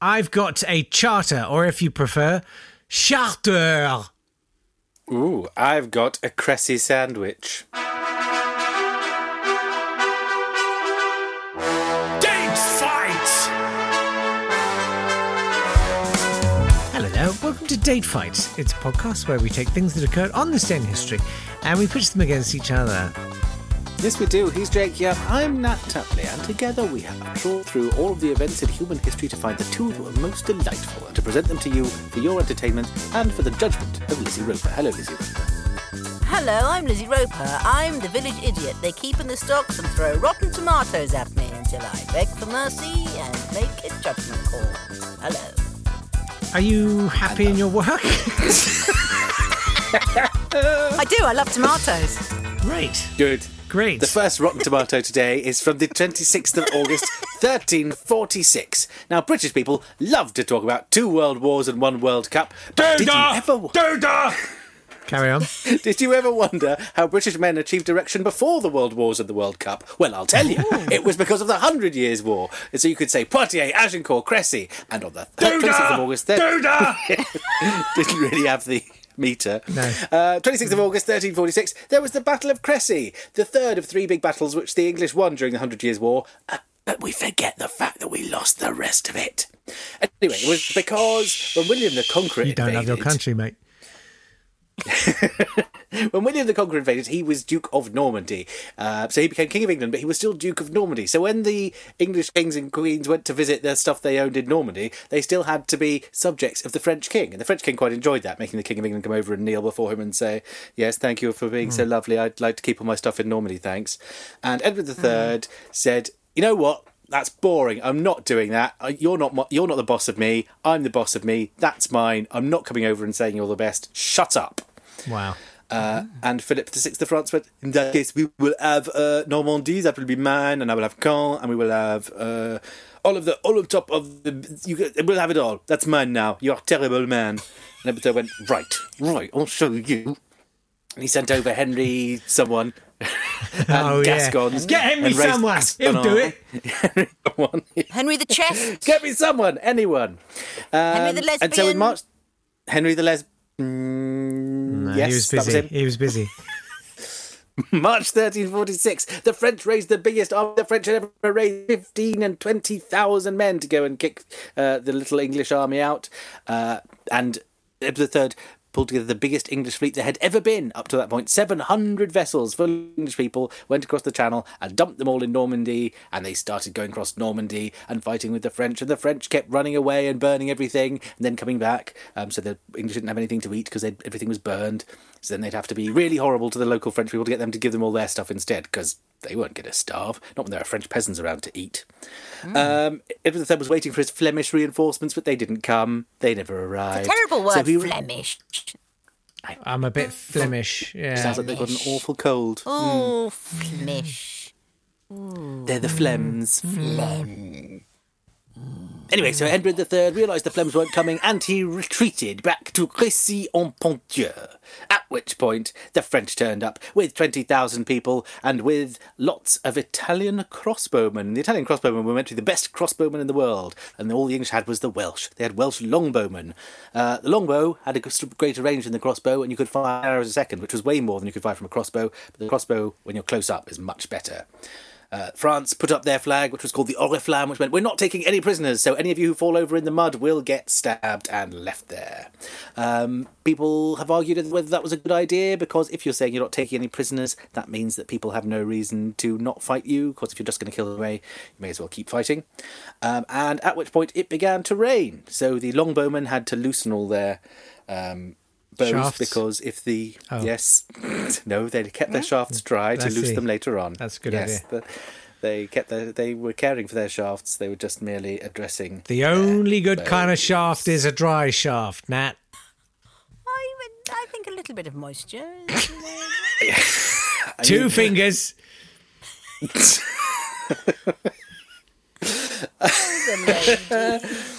I've got a charter, or if you prefer, charter. Ooh, I've got a Cressy sandwich. Date fight! Hello welcome to Date Fight. It's a podcast where we take things that occurred on this day in history and we pitch them against each other. Yes, we do. He's Jake Young. I'm Nat Tapley, and together we have trawled through all of the events in human history to find the two that were most delightful and to present them to you for your entertainment and for the judgment of Lizzie Roper. Hello, Lizzie Roper. Hello, I'm Lizzie Roper. I'm the village idiot they keep in the stocks and throw rotten tomatoes at me until I beg for mercy and make a judgment call. Hello. Are you happy in your work? I do, I love tomatoes. Great, Good. Great. The first Rotten Tomato today is from the 26th of August, 1346. Now, British people love to talk about two world wars and one World Cup. But did you ever, Carry on. did you ever wonder how British men achieved erection before the World Wars and the World Cup? Well, I'll tell you. It was because of the Hundred Years' War. And so you could say Poitiers, Agincourt, Crécy, and on the thir- 26th of August, there- didn't really have the meter. No. Uh, 26th of August 1346, there was the Battle of Crécy, the third of three big battles which the English won during the Hundred Years' War. Uh, but we forget the fact that we lost the rest of it. Anyway, it was because when William the Conqueror You don't have your country, mate. when William the Conqueror invaded, he was Duke of Normandy. Uh, so he became King of England, but he was still Duke of Normandy. So when the English kings and queens went to visit their stuff they owned in Normandy, they still had to be subjects of the French king. And the French king quite enjoyed that, making the King of England come over and kneel before him and say, Yes, thank you for being so lovely. I'd like to keep all my stuff in Normandy, thanks. And Edward III said, You know what? That's boring. I'm not doing that. You're not. My, you're not the boss of me. I'm the boss of me. That's mine. I'm not coming over and saying you're the best. Shut up. Wow. Uh, and Philip VI of France went, in that case, we will have uh, Normandy, that will be mine, and I will have Caen, and we will have uh, all of the, all of top of the, you we'll have it all. That's mine now. You're a terrible man. And Edward went, right, right, I'll show you. And he sent over Henry someone. and Oh, yeah. Gascons. Get Henry and raised someone. He'll do it. Henry someone. Henry the Chest. Get me someone, anyone. Um, Henry the And so in Lesbian. March, Henry the Les. Yes, he was that was busy. him. he was busy. March 1346, the French raised the biggest army the French had ever raised 15 and 20,000 men to go and kick uh, the little English army out. Uh, and Edward III pulled together the biggest English fleet there had ever been up to that point. 700 vessels full of English people went across the Channel and dumped them all in Normandy. And they started going across Normandy and fighting with the French. And the French kept running away and burning everything and then coming back. Um, so the English didn't have anything to eat because everything was burned. So then they'd have to be really horrible to the local French people to get them to give them all their stuff instead, because they weren't going to starve. Not when there are French peasants around to eat. Um, Edward III was waiting for his Flemish reinforcements, but they didn't come. They never arrived. Terrible word, So he- Flemish. I'm a bit Flemish. Yeah. Sounds like they've got an awful cold. Oh, Flemish. They're the Flems. Anyway, so Edward III realised the Flems weren't coming and he retreated back to Crécy-en-Ponthieu. At which point, the French turned up with 20,000 people and with lots of Italian crossbowmen. The Italian crossbowmen were meant to be the best crossbowmen in the world, and all the English had was the Welsh. They had Welsh longbowmen. Uh, the longbow had a greater range than the crossbow, and you could fire arrows a second, which was way more than you could fire from a crossbow. But the crossbow, when you're close up, is much better. Uh, France put up their flag, which was called the Oriflamme, which meant we're not taking any prisoners, so any of you who fall over in the mud will get stabbed and left there. Um, people have argued whether that was a good idea because if you're saying you're not taking any prisoners, that means that people have no reason to not fight you. Because if you're just going to kill them away, you may as well keep fighting. Um, and at which point it began to rain, so the longbowmen had to loosen all their. Um, bows Shafts? because if the Oh. yes no they kept their shafts dry to I loose see. them later on That's a good yes, idea. the- they kept their, they were caring for their shafts. They were just merely addressing. The only good bows. kind of shaft is a dry shaft, Nat. I, would- I think a little bit of moisture. Two fingers.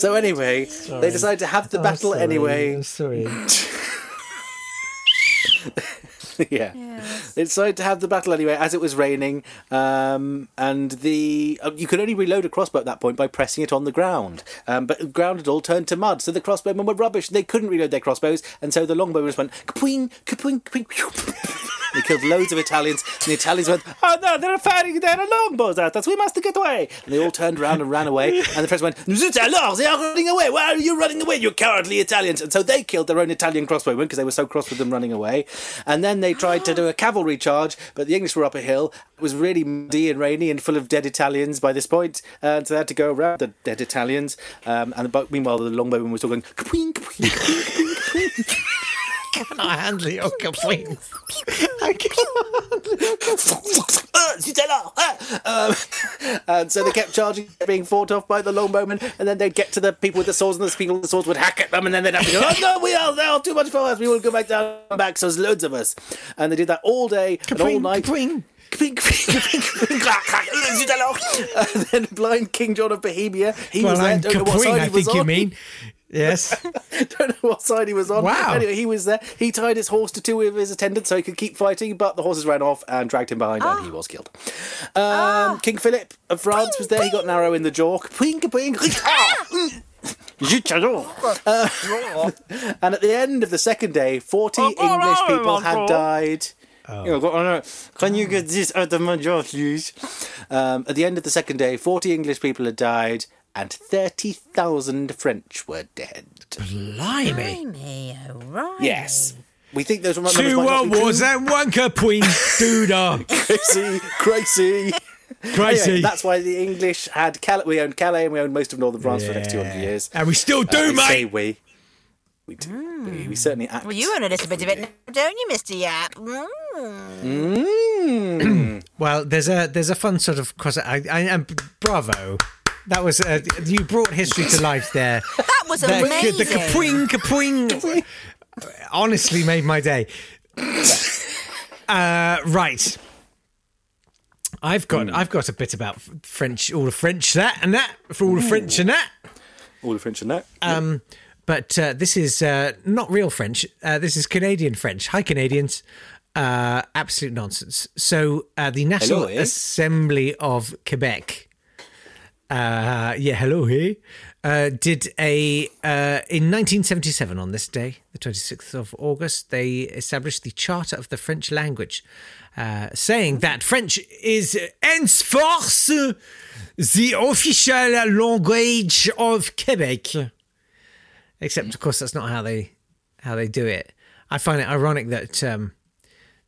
So anyway, they decided to have the battle Oh, sorry, anyway. I'm sorry. yeah. Yes. They decided to have the battle anyway, as it was raining, um, and the uh, you could only reload a crossbow at that point by pressing it on the ground. Um, but the ground had all turned to mud, so the crossbowmen were rubbish. They couldn't reload their crossbows, and so the longbowmen just went kapwing, kapwing, kapwing. They killed loads of Italians, and the Italians went, "Oh no, they're firing their longbows at us! We must get away!" And they all turned around and ran away. And the French went, "Zut alors, they are running away! Why are you running away, you cowardly Italians?" And so they killed their own Italian crossbowmen because they were so cross with them running away. And then they tried to do a cavalry charge, but the English were up a hill. It was really muddy and rainy and full of dead Italians by this point, and so they had to go around the dead Italians. Um, and the, meanwhile, the longbowmen were still going, kapwing, kapwing. Can I handle your complaint? I. Uh, zut uh. Um, and so they kept charging, being fought off by the longbowmen, and then they'd get to the people with the swords, and the people with the swords would hack at them, and then they'd have to go, oh no, we are, they are too much for us, we will go back down back, so there's loads of us. And they did that all day and all night. alors. And then blind King John of Bohemia, he was Well, there, don't know what side I he was think you on. mean. Yes. don't know what side he was on. Wow. Anyway, he was there. He tied his horse to two of his attendants so he could keep fighting, but the horses ran off and dragged him behind, and he was killed. Um, King Philip of France was there. He got an arrow in the jaw. Kapwing, kapwing, ah! Uh, and at the end of the second day, 40 English people had died. You know, oh. Can you get this out of my jaw, please? Um, at the end of the second day, 40 English people had died, and 30,000 French were dead. Blimey. Blimey, right. Yes. We think those numbers Two world wars true. and one kapwing. Doodah. Crazy, crazy. Crazy. Anyway, that's why the English had Calais. We owned Calais and we owned most of northern France for the next 200 years. And we still do, I say we. We do. We, we certainly act. Well, you own a little bit of it, now, don't you, Mr. Yapp? Mm. Mm. Well, there's a there's a fun sort of cross. I, I am bravo. That was uh, you brought history to life there. That was The, amazing. the kapwing kapwing honestly made my day. Uh, right. I've got I've got a bit about French, all the French that and that for all the French and that. All the French and that. Um, but uh, this is uh, not real French. Uh, this is Canadian French. Hi, Canadians. Uh, absolute nonsense. So uh, the National Hello, eh? Assembly of Quebec. Uh, yeah, hello here. Uh, did a uh, in 1977 on this day, the 26th of August, they established the Charter of the French language, uh, saying that French is henceforth the official language of Quebec. Except, of course, that's not how they how they do it. I find it ironic that um,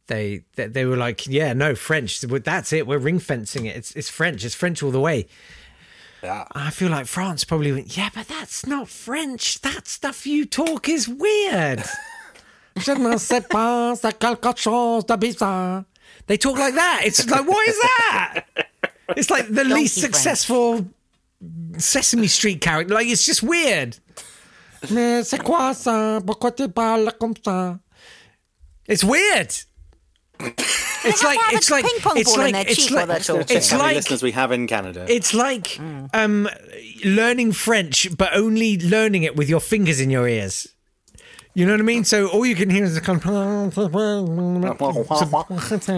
they that they were like, yeah, no French. That's it. We're ring fencing it. It's it's French. It's French all the way. Yeah. I feel like France probably went, yeah, but that's not French. That stuff you talk is weird. Je ne sais pas, c'est quelque chose de bizarre. They talk like that. It's like, what is that? It's like the least French. successful Sesame Street character. Like, it's just weird. Mais c'est quoi ça? Pourquoi tu parles comme ça? It's weird. It's like it's like ping pong it's ball in like their it's cheek while like they're talking. it's How many like listeners we have in Canada. it's like um, learning French, but only learning it with your fingers in your ears. You know what I mean? So all you can hear is the kind of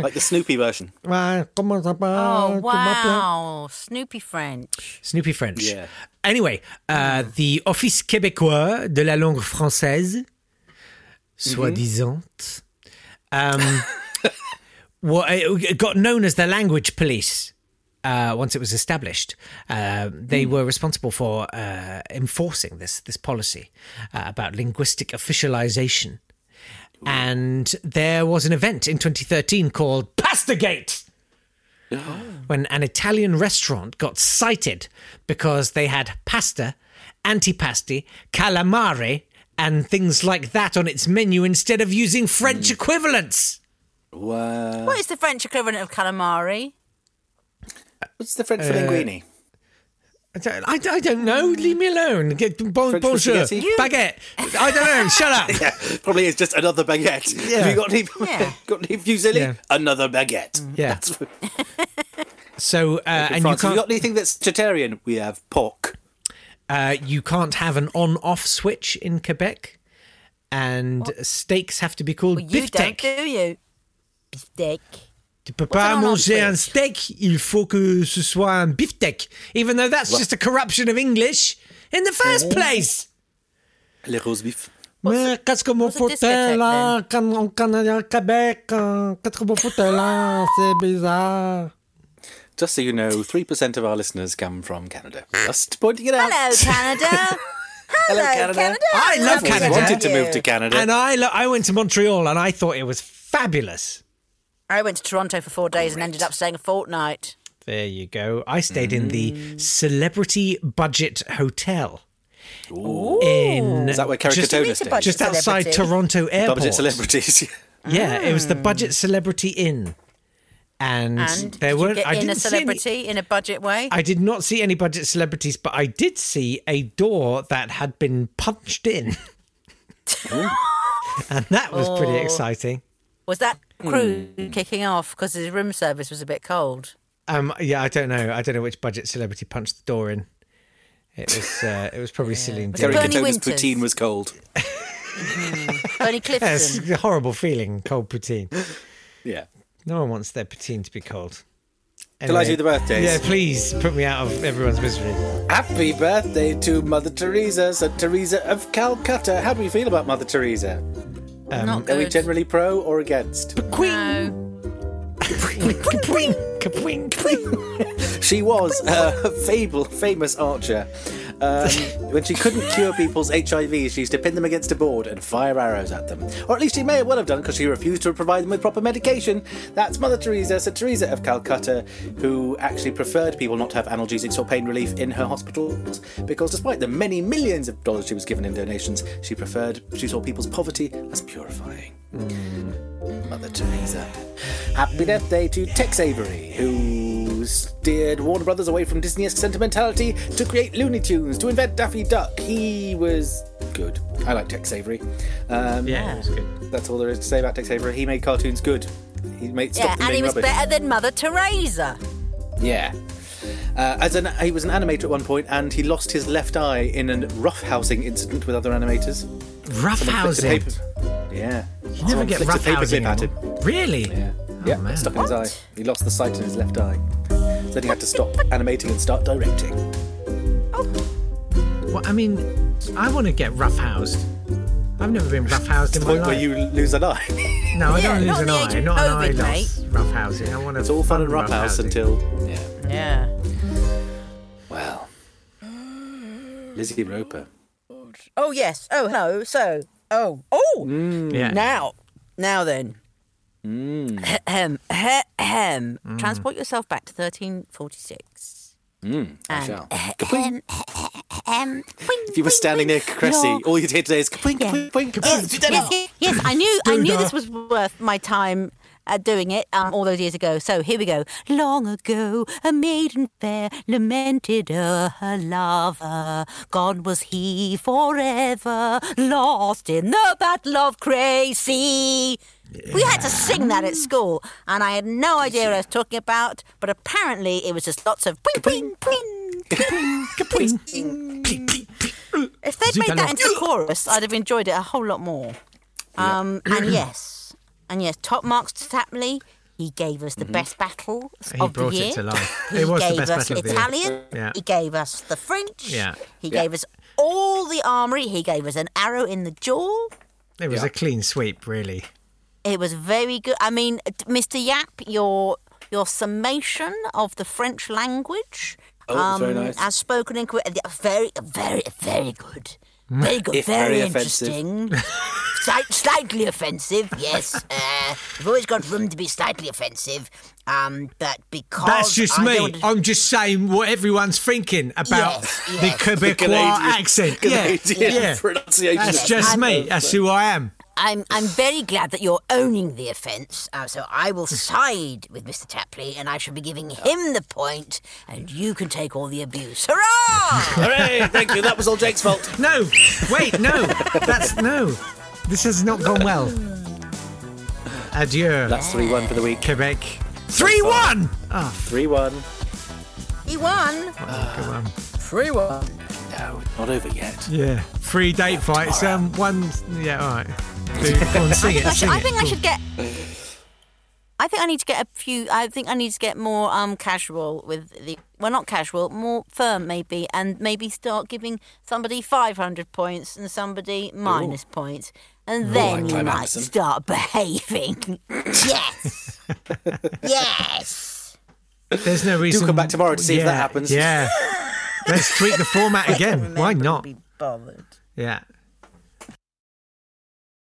like the Snoopy version. Oh, wow. Snoopy French. Snoopy French. Yeah. Anyway, uh, the Office québécois de la langue française, soi-disant, um, wa- it got known as the language police. Uh, once it was established, uh, they were responsible for uh, enforcing this this policy uh, about linguistic officialization. And there was an event in 2013 called Pastagate when an Italian restaurant got cited because they had pasta, antipasti, calamari, and things like that on its menu instead of using French equivalents. Wow. What is the French equivalent of calamari? What's the French Uh, for linguine? I don't, I, I don't know. Leave me alone. Get, bon, French for bonjour. spaghetti? Baguette. I don't know. Shut up. Yeah, probably it's just another baguette. Yeah. Have you got any, Yeah. got any fusilli? Yeah. Another baguette. Yeah. That's So, uh, and you France. Have you can't, got anything that's vegetarian? We have pork. uh, you can't have an on-off switch in Quebec, and steaks have to be called Well, you don't, do you? Steak. Tu peux What's pas an manger un entree? steak, il faut que ce soit un beefsteak. Even though that's just a corruption of English in the first oh. place. Les rose beef. Mais qu'est-ce que mon what's a discotheque, fauteuil là, quand on Canada, Québec, qu'est-ce que mon fauteuil là, c'est bizarre. Just so you know, 3% of our listeners come from Canada. Just pointing it out. Hello, Canada. Hello, Canada. I love Canada. I wanted to move to Canada. And I, lo- I went to Montreal and I thought it was fabulous. I went to Toronto for four days and ended up staying a fortnight. There you go. I stayed in the mm. Celebrity Budget Hotel. In Is that where just, Caricatona Meet stays? budget just outside celebrity. Toronto Airport? Budget celebrities. Yeah, it was the mm. Budget Celebrity Inn, and, And there weren't. I in a didn't see any, celebrity in a budget way? I did not see any budget celebrities, but I did see a door that had been punched in, and that was pretty Oh. exciting. Was that crew Hmm. kicking off because his room service was a bit cold? Um, yeah, I don't know. I don't know which budget celebrity punched the door in. It was. Uh, it was probably Celine Was it Dion. Bernie Caricatona's poutine was cold. Bernie Yes, Clifton. a horrible feeling. Cold poutine. Yeah. No one wants their poutine to be cold. Shall I do the birthdays? Yeah, please put me out of everyone's misery. Happy birthday to Mother Teresa, St. Teresa of Calcutta. How do we feel about Mother Teresa? Not Are we generally pro or against? No. Kapwing. She was a fable, famous archer. Um, when she couldn't cure people's HIV, she used to pin them against a board and fire arrows at them. Or at least she may well have done because she refused to provide them with proper medication. That's Mother Teresa, St. Teresa of Calcutta, who actually preferred people not to have analgesics or pain relief in her hospitals because despite the many millions of dollars she was given in donations, she preferred, she saw people's poverty as purifying. Mother Teresa. Happy birthday to Tex Avery, who steered Warner Brothers away from Disney-esque sentimentality to create Looney Tunes, to invent Daffy Duck. He was good. I like Tex Avery. Um, Yeah, it was good. That's all there is to say about Tex Avery. He made cartoons good. He made Yeah, stopped them and he was rubbish. better than Mother Teresa. Yeah. Uh, as an, he was an animator at one point, and he lost his left eye in a roughhousing incident with other animators. Roughhousing. Flicked a Yeah. You never get flicked a roughhousing paperclip at him. Really? Yeah. Oh, yeah, man. stuck in his eye. He lost the sight in his left eye. So then he had to stop animating and start directing. Oh. Well, I mean, I want to get roughhoused. I've never been roughhoused in my Point life. where you lose an eye. No, I Yeah, don't lose not an the eye. age of Not an eye COVID, loss. Roughhousing. I want to. it's all fun and roughhouse until. Yeah. Yeah. Well. Lizzie Roper. Oh yes. Oh hello. So. Oh. Oh. Mm. Yeah. Now. Now then. Ahem. Ahem. Transport yourself back to 1346. Mm, I And shall. ahem, ahem, If you were standing near Crécy, Your- all you'd hear today is kapwing, kapwing, kapwing, kapwing. Yes, yes, yes, I knew I knew this was worth my time uh, doing it um, all those years ago. So here we go. Long ago, a maiden fair lamented uh, her lover. Gone was he forever, lost in the battle of Crecy. We had to sing that at school, and I had no idea what I was talking about. But apparently, it was just lots of ping, ping, ping, If they'd made that into a chorus, I'd have enjoyed it a whole lot more. Um, and yes, and yes, top marks to Tapley. He gave us the best battle He of the brought year. it to life. He It was the gave best us battle of the year. Italian. Yeah. He gave us the French. Yeah. He Yeah. gave us all the armory. He gave us an arrow in the jaw. It was Yeah. a clean sweep, really. It was very good. I mean, Mr. Yapp, your your summation of the French language, um, Oh, very nice. as spoken in Que- very, very, very good. Very good, If very, very interesting. Slight, slightly offensive, yes. Uh, we've always got room to be slightly offensive, um, but because That's just I me. don't- I'm just saying what everyone's thinking about Yes, the yes. Quebecois Canadian- accent. Canadian yeah, yeah. pronunciation. That's of- just me. That's who I am. I'm I'm very glad that you're owning the offence. Uh, so I will side with Mr. Tapley, and I shall be giving him the point, and you can take all the abuse. Hurrah! Hooray! Thank you. That was all Jake's fault. No, wait, no. That's no. This has not gone well. Adieu, That's 3 1 for the week. Quebec. 3 1! Oh, 3 1. he won. come on. 3 one. No, not over yet. Yeah. Three date fights. Um, one. Yeah, all right. Do, go on, sing it. I, Sing should, I it. think I should get. I think I need to get a few. I think I need to get more um casual with the. Well, not casual, more firm maybe, and maybe start giving somebody five hundred points and somebody minus points, and then like you Clive might Anderson. start behaving. yes, yes. There's no reason. You'll come back tomorrow to see if that happens. Yeah. Let's tweak the format again. Why not? Be bothered. Yeah.